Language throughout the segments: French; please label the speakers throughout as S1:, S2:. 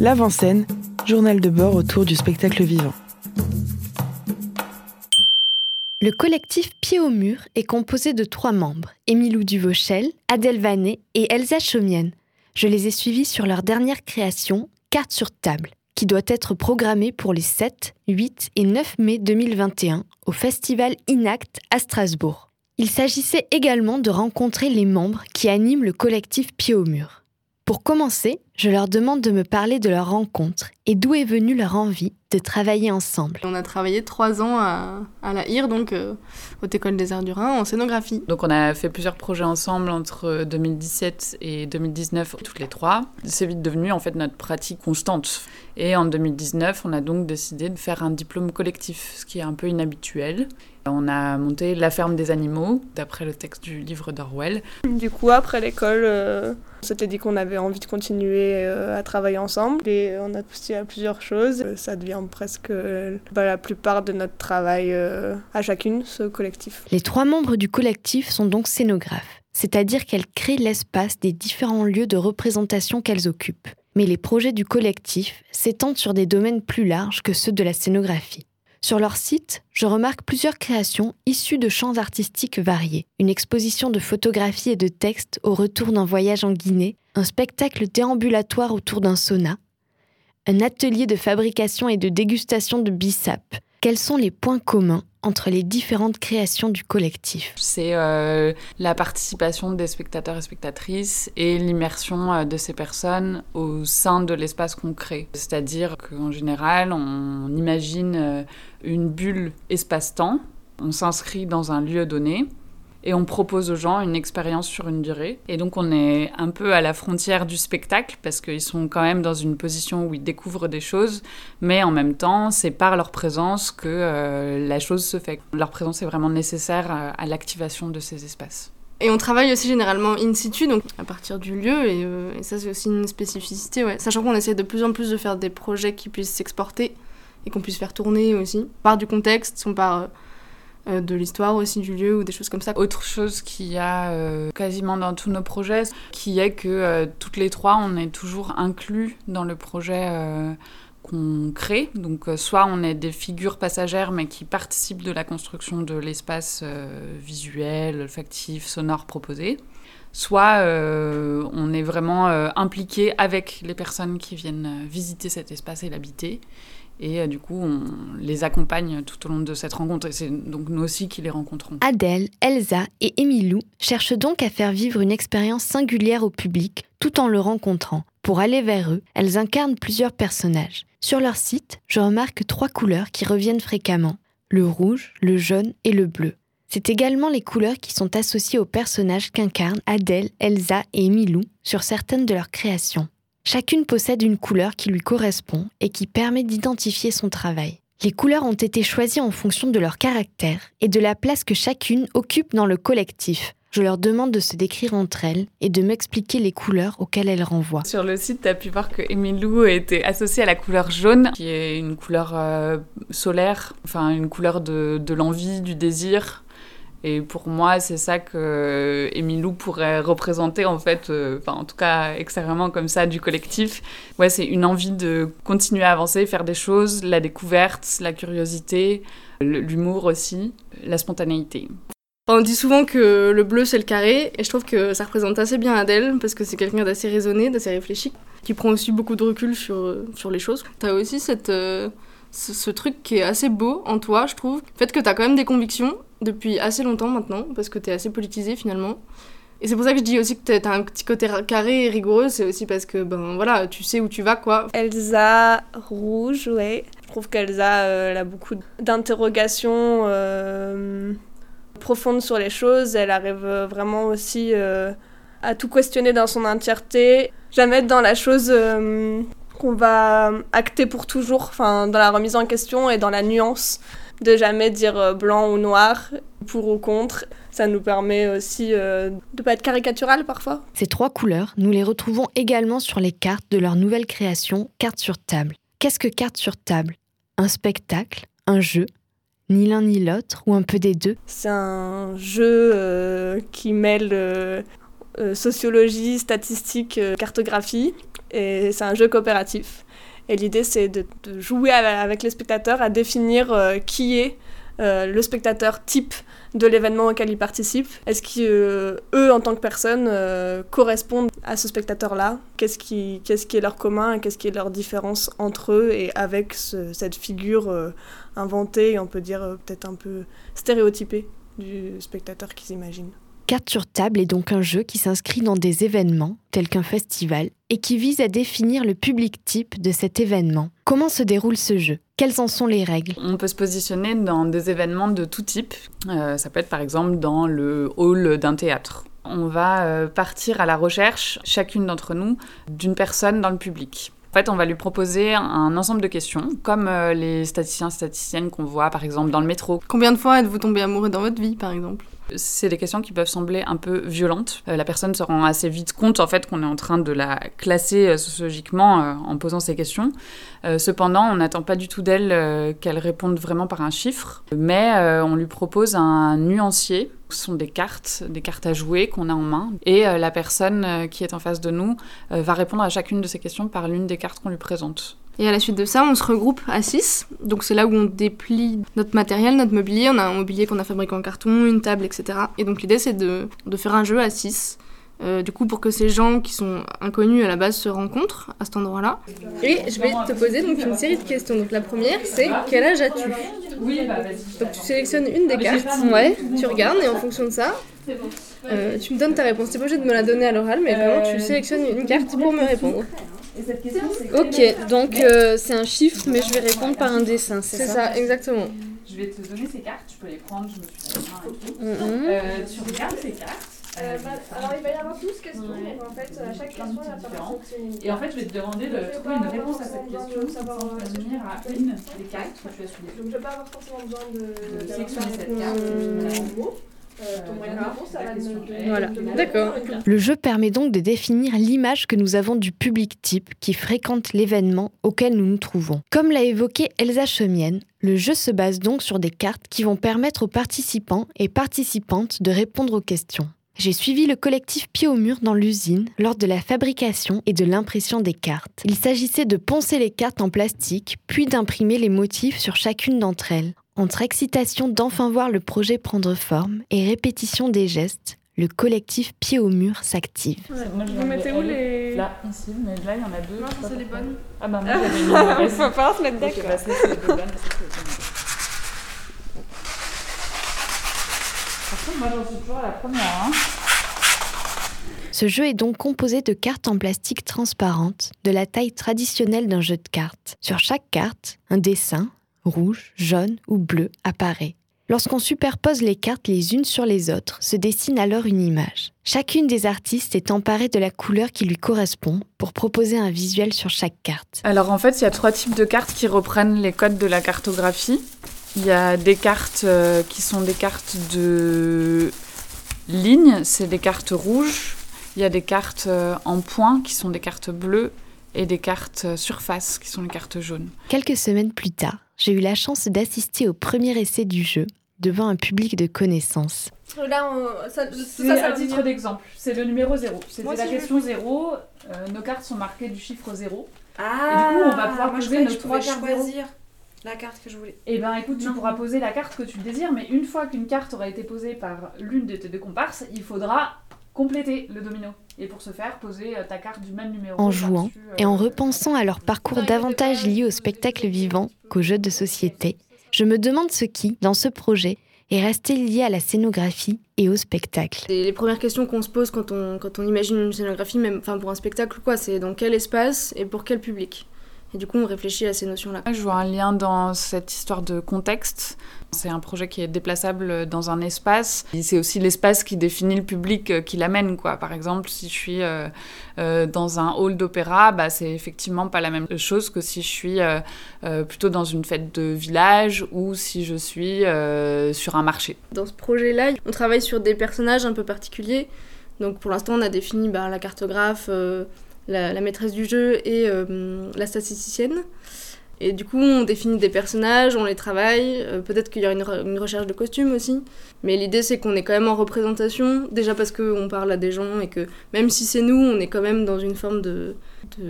S1: L'avant-scène, journal de bord autour du spectacle vivant.
S2: Le collectif Pied au mur est composé de trois membres, Émilou Duvauchel, Adèle Vanet et Elsa Chaumienne. Je les ai suivis sur leur dernière création, Carte sur table, qui doit être programmée pour les 7, 8 et 9 mai 2021 au festival Inact à Strasbourg. Il s'agissait également de rencontrer les membres qui animent le collectif Pied au mur. Pour commencer, je leur demande de me parler de leur rencontre et d'où est venue leur envie de travailler ensemble.
S3: On a travaillé trois ans à, la IR, donc euh, Haute École des Arts du Rhin, en scénographie.
S4: Donc on a fait plusieurs projets ensemble entre 2017 et 2019, toutes les trois. C'est vite devenu en fait notre pratique constante. Et en 2019, on a donc décidé de faire un diplôme collectif, ce qui est un peu inhabituel. On a monté La ferme des animaux, d'après le texte du livre d'Orwell.
S5: Du coup, après l'école, euh, on s'était dit qu'on avait envie de continuer euh, à travailler ensemble et on a à plusieurs choses. Ça devient presque bah, la plupart de notre travail euh, à chacune, ce collectif.
S2: Les trois membres du collectif sont donc scénographes, c'est-à-dire qu'elles créent l'espace des différents lieux de représentation qu'elles occupent. Mais les projets du collectif s'étendent sur des domaines plus larges que ceux de la scénographie. Sur leur site, je remarque plusieurs créations issues de champs artistiques variés. Une exposition de photographies et de textes au retour d'un voyage en Guinée, un spectacle déambulatoire autour d'un sauna, un atelier de fabrication et de dégustation de bissap. Quels sont les points communs entre les différentes créations du collectif?
S4: C'est euh, la participation des spectateurs et spectatrices et l'immersion euh, de ces personnes au sein de l'espace qu'on crée. C'est-à-dire qu'en général, on imagine euh, une bulle espace-temps, on s'inscrit dans un lieu donné et on propose aux gens une expérience sur une durée. Et donc on est un peu à la frontière du spectacle parce qu'ils sont quand même dans une position où ils découvrent des choses, mais en même temps c'est par leur présence que euh, la chose se fait. Leur présence est vraiment nécessaire à, l'activation de ces espaces.
S3: Et on travaille aussi généralement in situ, donc à partir du lieu, et, euh, ça c'est aussi une spécificité, ouais. sachant qu'on essaie de plus en plus de faire des projets qui puissent s'exporter et qu'on puisse faire tourner aussi. Par du contexte, on part euh, de l'histoire aussi du lieu ou des choses comme ça.
S4: Autre chose qu'il y a euh, quasiment dans tous nos projets, qui est que euh, toutes les trois, on est toujours inclus dans le projet qu'on crée. Donc soit on est des figures passagères mais qui participent de la construction de l'espace visuel, olfactif, sonore proposé. Soit on est vraiment impliqué avec les personnes qui viennent visiter cet espace et l'habiter. Et euh, du coup, on les accompagne tout au long de cette rencontre. Et c'est donc nous aussi qui les rencontrons.
S2: Adèle, Elsa et Emilou cherchent donc à faire vivre une expérience singulière au public tout en le rencontrant. Pour aller vers eux, elles incarnent plusieurs personnages. Sur leur site, je remarque trois couleurs qui reviennent fréquemment le rouge, le jaune et le bleu. C'est également les couleurs qui sont associées aux personnages qu'incarnent Adèle, Elsa et Emilou sur certaines de leurs créations. Chacune possède une couleur qui lui correspond et qui permet d'identifier son travail. Les couleurs ont été choisies en fonction de leur caractère et de la place que chacune occupe dans le collectif. Je leur demande de se décrire entre elles et de m'expliquer les couleurs auxquelles elles renvoient.
S4: Sur le site, tu as pu voir que Emilou était associée à la couleur jaune, qui est une couleur euh, solaire, enfin une couleur de, de l'envie, du désir, et pour moi, c'est ça que Emilou pourrait représenter, en fait, euh, enfin, en tout cas, extérieurement comme ça, du collectif. Ouais, c'est une envie de continuer à avancer, faire des choses, la découverte, la curiosité, l'humour aussi, la spontanéité.
S3: On dit souvent que le bleu c'est le carré, et je trouve que ça représente assez bien Adèle, parce que c'est quelqu'un d'assez raisonné, d'assez réfléchi, qui prend aussi beaucoup de recul sur, sur les choses. T'as aussi cette, euh, ce, truc qui est assez beau en toi, je trouve. Le fait que t'as quand même des convictions, depuis assez longtemps maintenant, parce que t'es assez politisé finalement. Et c'est pour ça que je dis aussi que t'as un petit côté carré et rigoureux, c'est aussi parce que, ben voilà, tu sais où tu vas, quoi.
S5: Elsa Rouge, ouais. Je trouve qu'Elsa, euh, a beaucoup d'interrogations euh, profondes sur les choses. Elle arrive vraiment aussi euh, à tout questionner dans son entièreté. Jamais être dans la chose qu'on va acter pour toujours, enfin, dans la remise en question et dans la nuance de jamais dire euh, blanc ou noir, pour ou contre. Ça nous permet aussi euh, de pas être caricatural parfois.
S2: Ces trois couleurs, nous les retrouvons également sur les cartes de leur nouvelle création, Cartes sur table. Qu'est-ce que Cartes sur table? Un spectacle Un jeu ni l'un ni l'autre, ou un peu des deux?
S5: C'est un jeu euh, qui mêle sociologie, statistique, cartographie. Et c'est un jeu coopératif. Et l'idée, c'est de, jouer avec les spectateurs à définir qui est le spectateur type de l'événement auquel ils participent. Est-ce qu'eux, eux, en tant que personnes, euh, correspondent à ce spectateur-là? Qu'est-ce qui, est leur commun qu'est-ce qui est leur différence entre eux et avec cette figure euh, inventée on peut dire euh, peut-être un peu stéréotypée du spectateur qu'ils imaginent?
S2: Carte sur table est donc un jeu qui s'inscrit dans des événements, tels qu'un festival, et qui vise à définir le public type de cet événement. Comment se déroule ce jeu? Quelles en sont les règles?
S4: On peut se positionner dans des événements de tout type. Euh, ça peut être par exemple dans le hall d'un théâtre. On va euh, partir à la recherche, chacune d'entre nous, d'une personne dans le public. En fait, on va lui proposer un ensemble de questions, comme euh, les statisticiens statisticiennes qu'on voit par exemple dans le métro.
S3: Combien de fois êtes-vous tombé amoureux dans votre vie, par exemple?
S4: C'est des questions qui peuvent sembler un peu violentes. Euh, la personne se rend assez vite compte en fait qu'on est en train de la classer euh, sociologiquement euh, en posant ces questions. cependant, on n'attend pas du tout d'elle qu'elle réponde vraiment par un chiffre, mais on lui propose un nuancier. Ce sont des cartes, des cartes à jouer qu'on a en main, et la personne qui est en face de nous va répondre à chacune de ces questions par l'une des cartes qu'on lui présente.
S3: Et à la suite de ça, on se regroupe à 6. Donc c'est là où on déplie notre matériel, notre mobilier. On a un mobilier qu'on a fabriqué en carton, une table, etc. Et donc l'idée c'est de, de, faire un jeu à 6. Euh, du coup, pour que ces gens qui sont inconnus à la base se rencontrent à cet endroit-là. Et je vais te poser donc une série de questions. Donc la première, c'est quel âge as-tu?
S4: Oui, bah
S3: Donc tu sélectionnes une des cartes, ouais, tu regardes et en fonction de ça, euh, tu me donnes ta réponse. T'es pas obligé de me la donner à l'oral, mais vraiment tu euh, sélectionnes une carte pour me répondre. Ok, donc euh, c'est un chiffre, mais je vais répondre par un dessin, c'est ça C'est ça, exactement.
S4: Je vais te donner ces cartes, tu peux les prendre, je me suis et euh, tu regardes ces cartes.
S5: Euh, bah, alors il va y avoir 12 questions, ouais. donc en fait à chaque question il y a
S4: Et en fait je vais te demander de trouver une réponse à cette question, savoir vas venir à une des cartes que tu as sous les
S5: Donc je ne vais pas avoir forcément besoin de,
S4: de sélectionner cette carte.
S3: Voilà, d'accord.
S2: Le jeu permet donc de définir l'image que nous avons du public type qui fréquente l'événement auquel nous nous trouvons. Comme l'a évoqué Elsa Chemienne, le jeu se base donc sur des cartes qui vont permettre aux participants et participantes de répondre aux questions. J'ai suivi le collectif Pied au mur dans l'usine lors de la fabrication et de l'impression des cartes. Il s'agissait de poncer les cartes en plastique, puis d'imprimer les motifs sur chacune d'entre elles. Entre excitation d'enfin voir le projet prendre forme et répétition des gestes, le collectif Pied au mur s'active.
S5: Vous mettez où les...
S4: Là, ici, mais là, il y en a deux.
S5: Non, c'est les bonnes.
S4: Ah bah moi, j'avais
S5: faut pas se mettre d'accord.
S4: Bah, c'est les deux bonnes, Par contre, moi, j'en suis toujours à la première. Hein.
S2: Ce jeu est donc composé de cartes en plastique transparentes, de la taille traditionnelle d'un jeu de cartes. Sur chaque carte, un dessin, rouge, jaune ou bleu apparaît. Lorsqu'on superpose les cartes les unes sur les autres, se dessine alors une image. Chacune des artistes est emparée de la couleur qui lui correspond pour proposer un visuel sur chaque carte.
S4: Alors en fait, il y a trois types de cartes qui reprennent les codes de la cartographie. Il y a des cartes euh, qui sont des cartes de ligne, c'est des cartes rouges. Il y a des cartes euh, en points qui sont des cartes bleues et des cartes euh, surface qui sont les cartes jaunes.
S2: Quelques semaines plus tard, j'ai eu la chance d'assister au premier essai du jeu devant un public de connaissances.
S5: Là,
S4: ça, c'est à titre d'exemple. C'est le numéro 0. C'était la question 0. Euh, nos cartes sont marquées du chiffre 0.
S5: Ah,
S4: et du coup, on va pouvoir poser nos trois cartes
S5: choisir la carte que je voulais.
S4: Eh bien, écoute, tu pourras poser la carte que tu désires, mais une fois qu'une carte aura été posée par l'une de tes deux comparses, il faudra compléter le domino. Et pour ce faire, poser euh, ta carte du même numéro.
S2: En jouant et en repensant à leur parcours davantage lié au spectacle vivant qu'au jeu de société, je me demande ce qui, dans ce projet, est resté lié à la scénographie et au spectacle.
S3: les premières questions qu'on se pose quand on, quand on imagine une scénographie, même enfin pour un spectacle, quoi, c'est dans quel espace et pour quel public? Et du coup, on réfléchit à ces notions-là.
S4: Je vois un lien dans cette histoire de contexte. C'est un projet qui est déplaçable dans un espace. C'est aussi l'espace qui définit le public euh, qui l'amène. Quoi. Par exemple, si je suis euh, euh, dans un hall d'opéra, bah, c'est effectivement pas la même chose que si je suis plutôt dans une fête de village ou si je suis sur un marché.
S3: Dans ce projet-là, on travaille sur des personnages un peu particuliers. Donc pour l'instant, on a défini bah, la cartographe la, maîtresse du jeu et euh, la statisticienne. Et du coup, on définit des personnages, on les travaille. euh, Peut-être qu'il y aura une, re- une recherche de costumes aussi. Mais l'idée, c'est qu'on est quand même en représentation. Déjà parce qu'on parle à des gens et que même si c'est nous, on est quand même dans une forme de,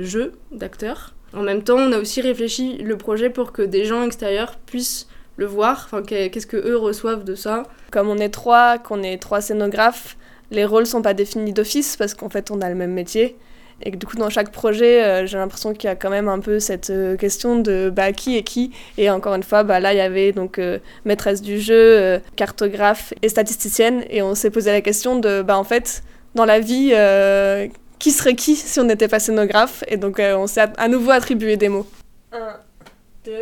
S3: jeu d'acteurs. En même temps, on a aussi réfléchi le projet pour que des gens extérieurs puissent le voir. Enfin, qu'est- qu'est-ce que eux reçoivent de ça?
S5: Comme on est trois, qu'on est trois scénographes, les rôles sont pas définis d'office parce qu'en fait on a le même métier. Et du coup dans chaque projet, euh, j'ai l'impression qu'il y a quand même un peu cette euh, question de bah, qui est qui. Et encore une fois, bah, là il y avait donc euh, maîtresse du jeu, euh, cartographe et statisticienne. Et on s'est posé la question de bah en fait dans la vie, euh, qui serait qui si on n'était pas scénographe Et donc euh, on s'est à, nouveau attribué des mots. 1, 2,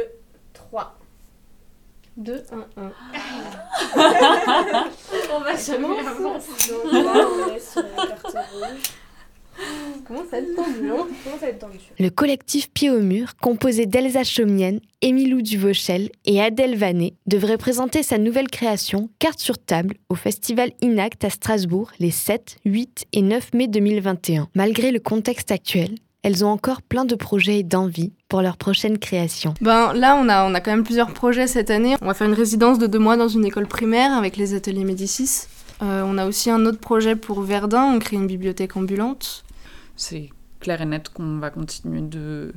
S5: 3.
S3: 2, 1, 1.
S5: On va se Donc
S3: Comment ça être tendu, hein
S5: Comment ça va être tendu
S2: Le collectif Pied au mur, composé d'Elsa Chaumienne, Émilou Duvauchel et Adèle Vanet, devrait présenter sa nouvelle création Carte sur table au festival Inact à Strasbourg les 7, 8 et 9 mai 2021. Malgré le contexte actuel, elles ont encore plein de projets et d'envies pour leur prochaine création.
S3: Ben là, on a, on a quand même plusieurs projets cette année. On va faire une résidence de deux mois dans une école primaire avec les ateliers Médicis. Euh, on a aussi un autre projet pour Verdun, on crée une bibliothèque ambulante.
S4: C'est clair et net qu'on va continuer de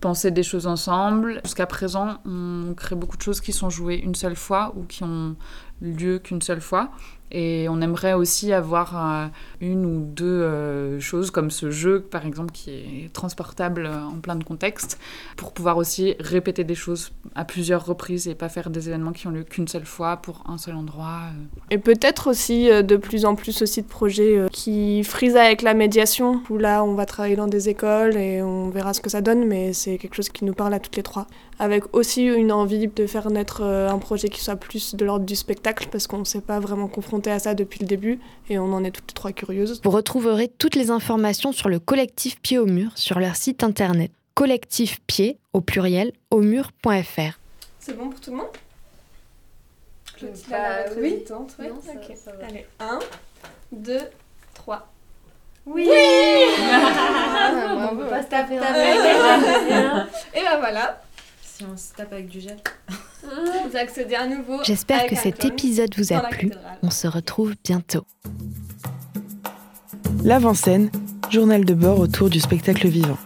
S4: penser des choses ensemble. Jusqu'à présent, on crée beaucoup de choses qui sont jouées une seule fois ou qui ont lieu qu'une seule fois. Et on aimerait aussi avoir euh, une ou deux euh, choses comme ce jeu, par exemple, qui est transportable euh, en plein de contextes, pour pouvoir aussi répéter des choses à plusieurs reprises et pas faire des événements qui ont lieu qu'une seule fois pour un seul endroit.
S5: Et peut-être aussi de plus en plus aussi de projets qui frisent avec la médiation, où là on va travailler dans des écoles et on verra ce que ça donne, mais c'est quelque chose qui nous parle à toutes les trois. Avec aussi une envie de faire naître un projet qui soit plus de l'ordre du spectacle, parce qu'on ne s'est pas vraiment confronté à ça depuis le début, et on en est toutes les trois curieuses.
S2: Vous retrouverez toutes les informations sur le collectif Pied au mur sur leur site internet collectif pied au pluriel au mur.fr.
S5: C'est bon pour tout le monde?
S6: Clotilde a l'air très hésitante.
S5: Ouais,
S6: Non, ça-
S5: ok.
S6: ça va.
S5: Allez, 1, 2, 3.
S6: Oui
S3: Ah,
S6: On peut pas se taper
S5: Et ben voilà,
S6: Si on se tape avec du gel.
S5: Vous accédez à nouveau.
S2: J'espère que cet épisode vous a plu. On se retrouve bientôt.
S1: L'avant-scène, journal de bord autour du spectacle vivant.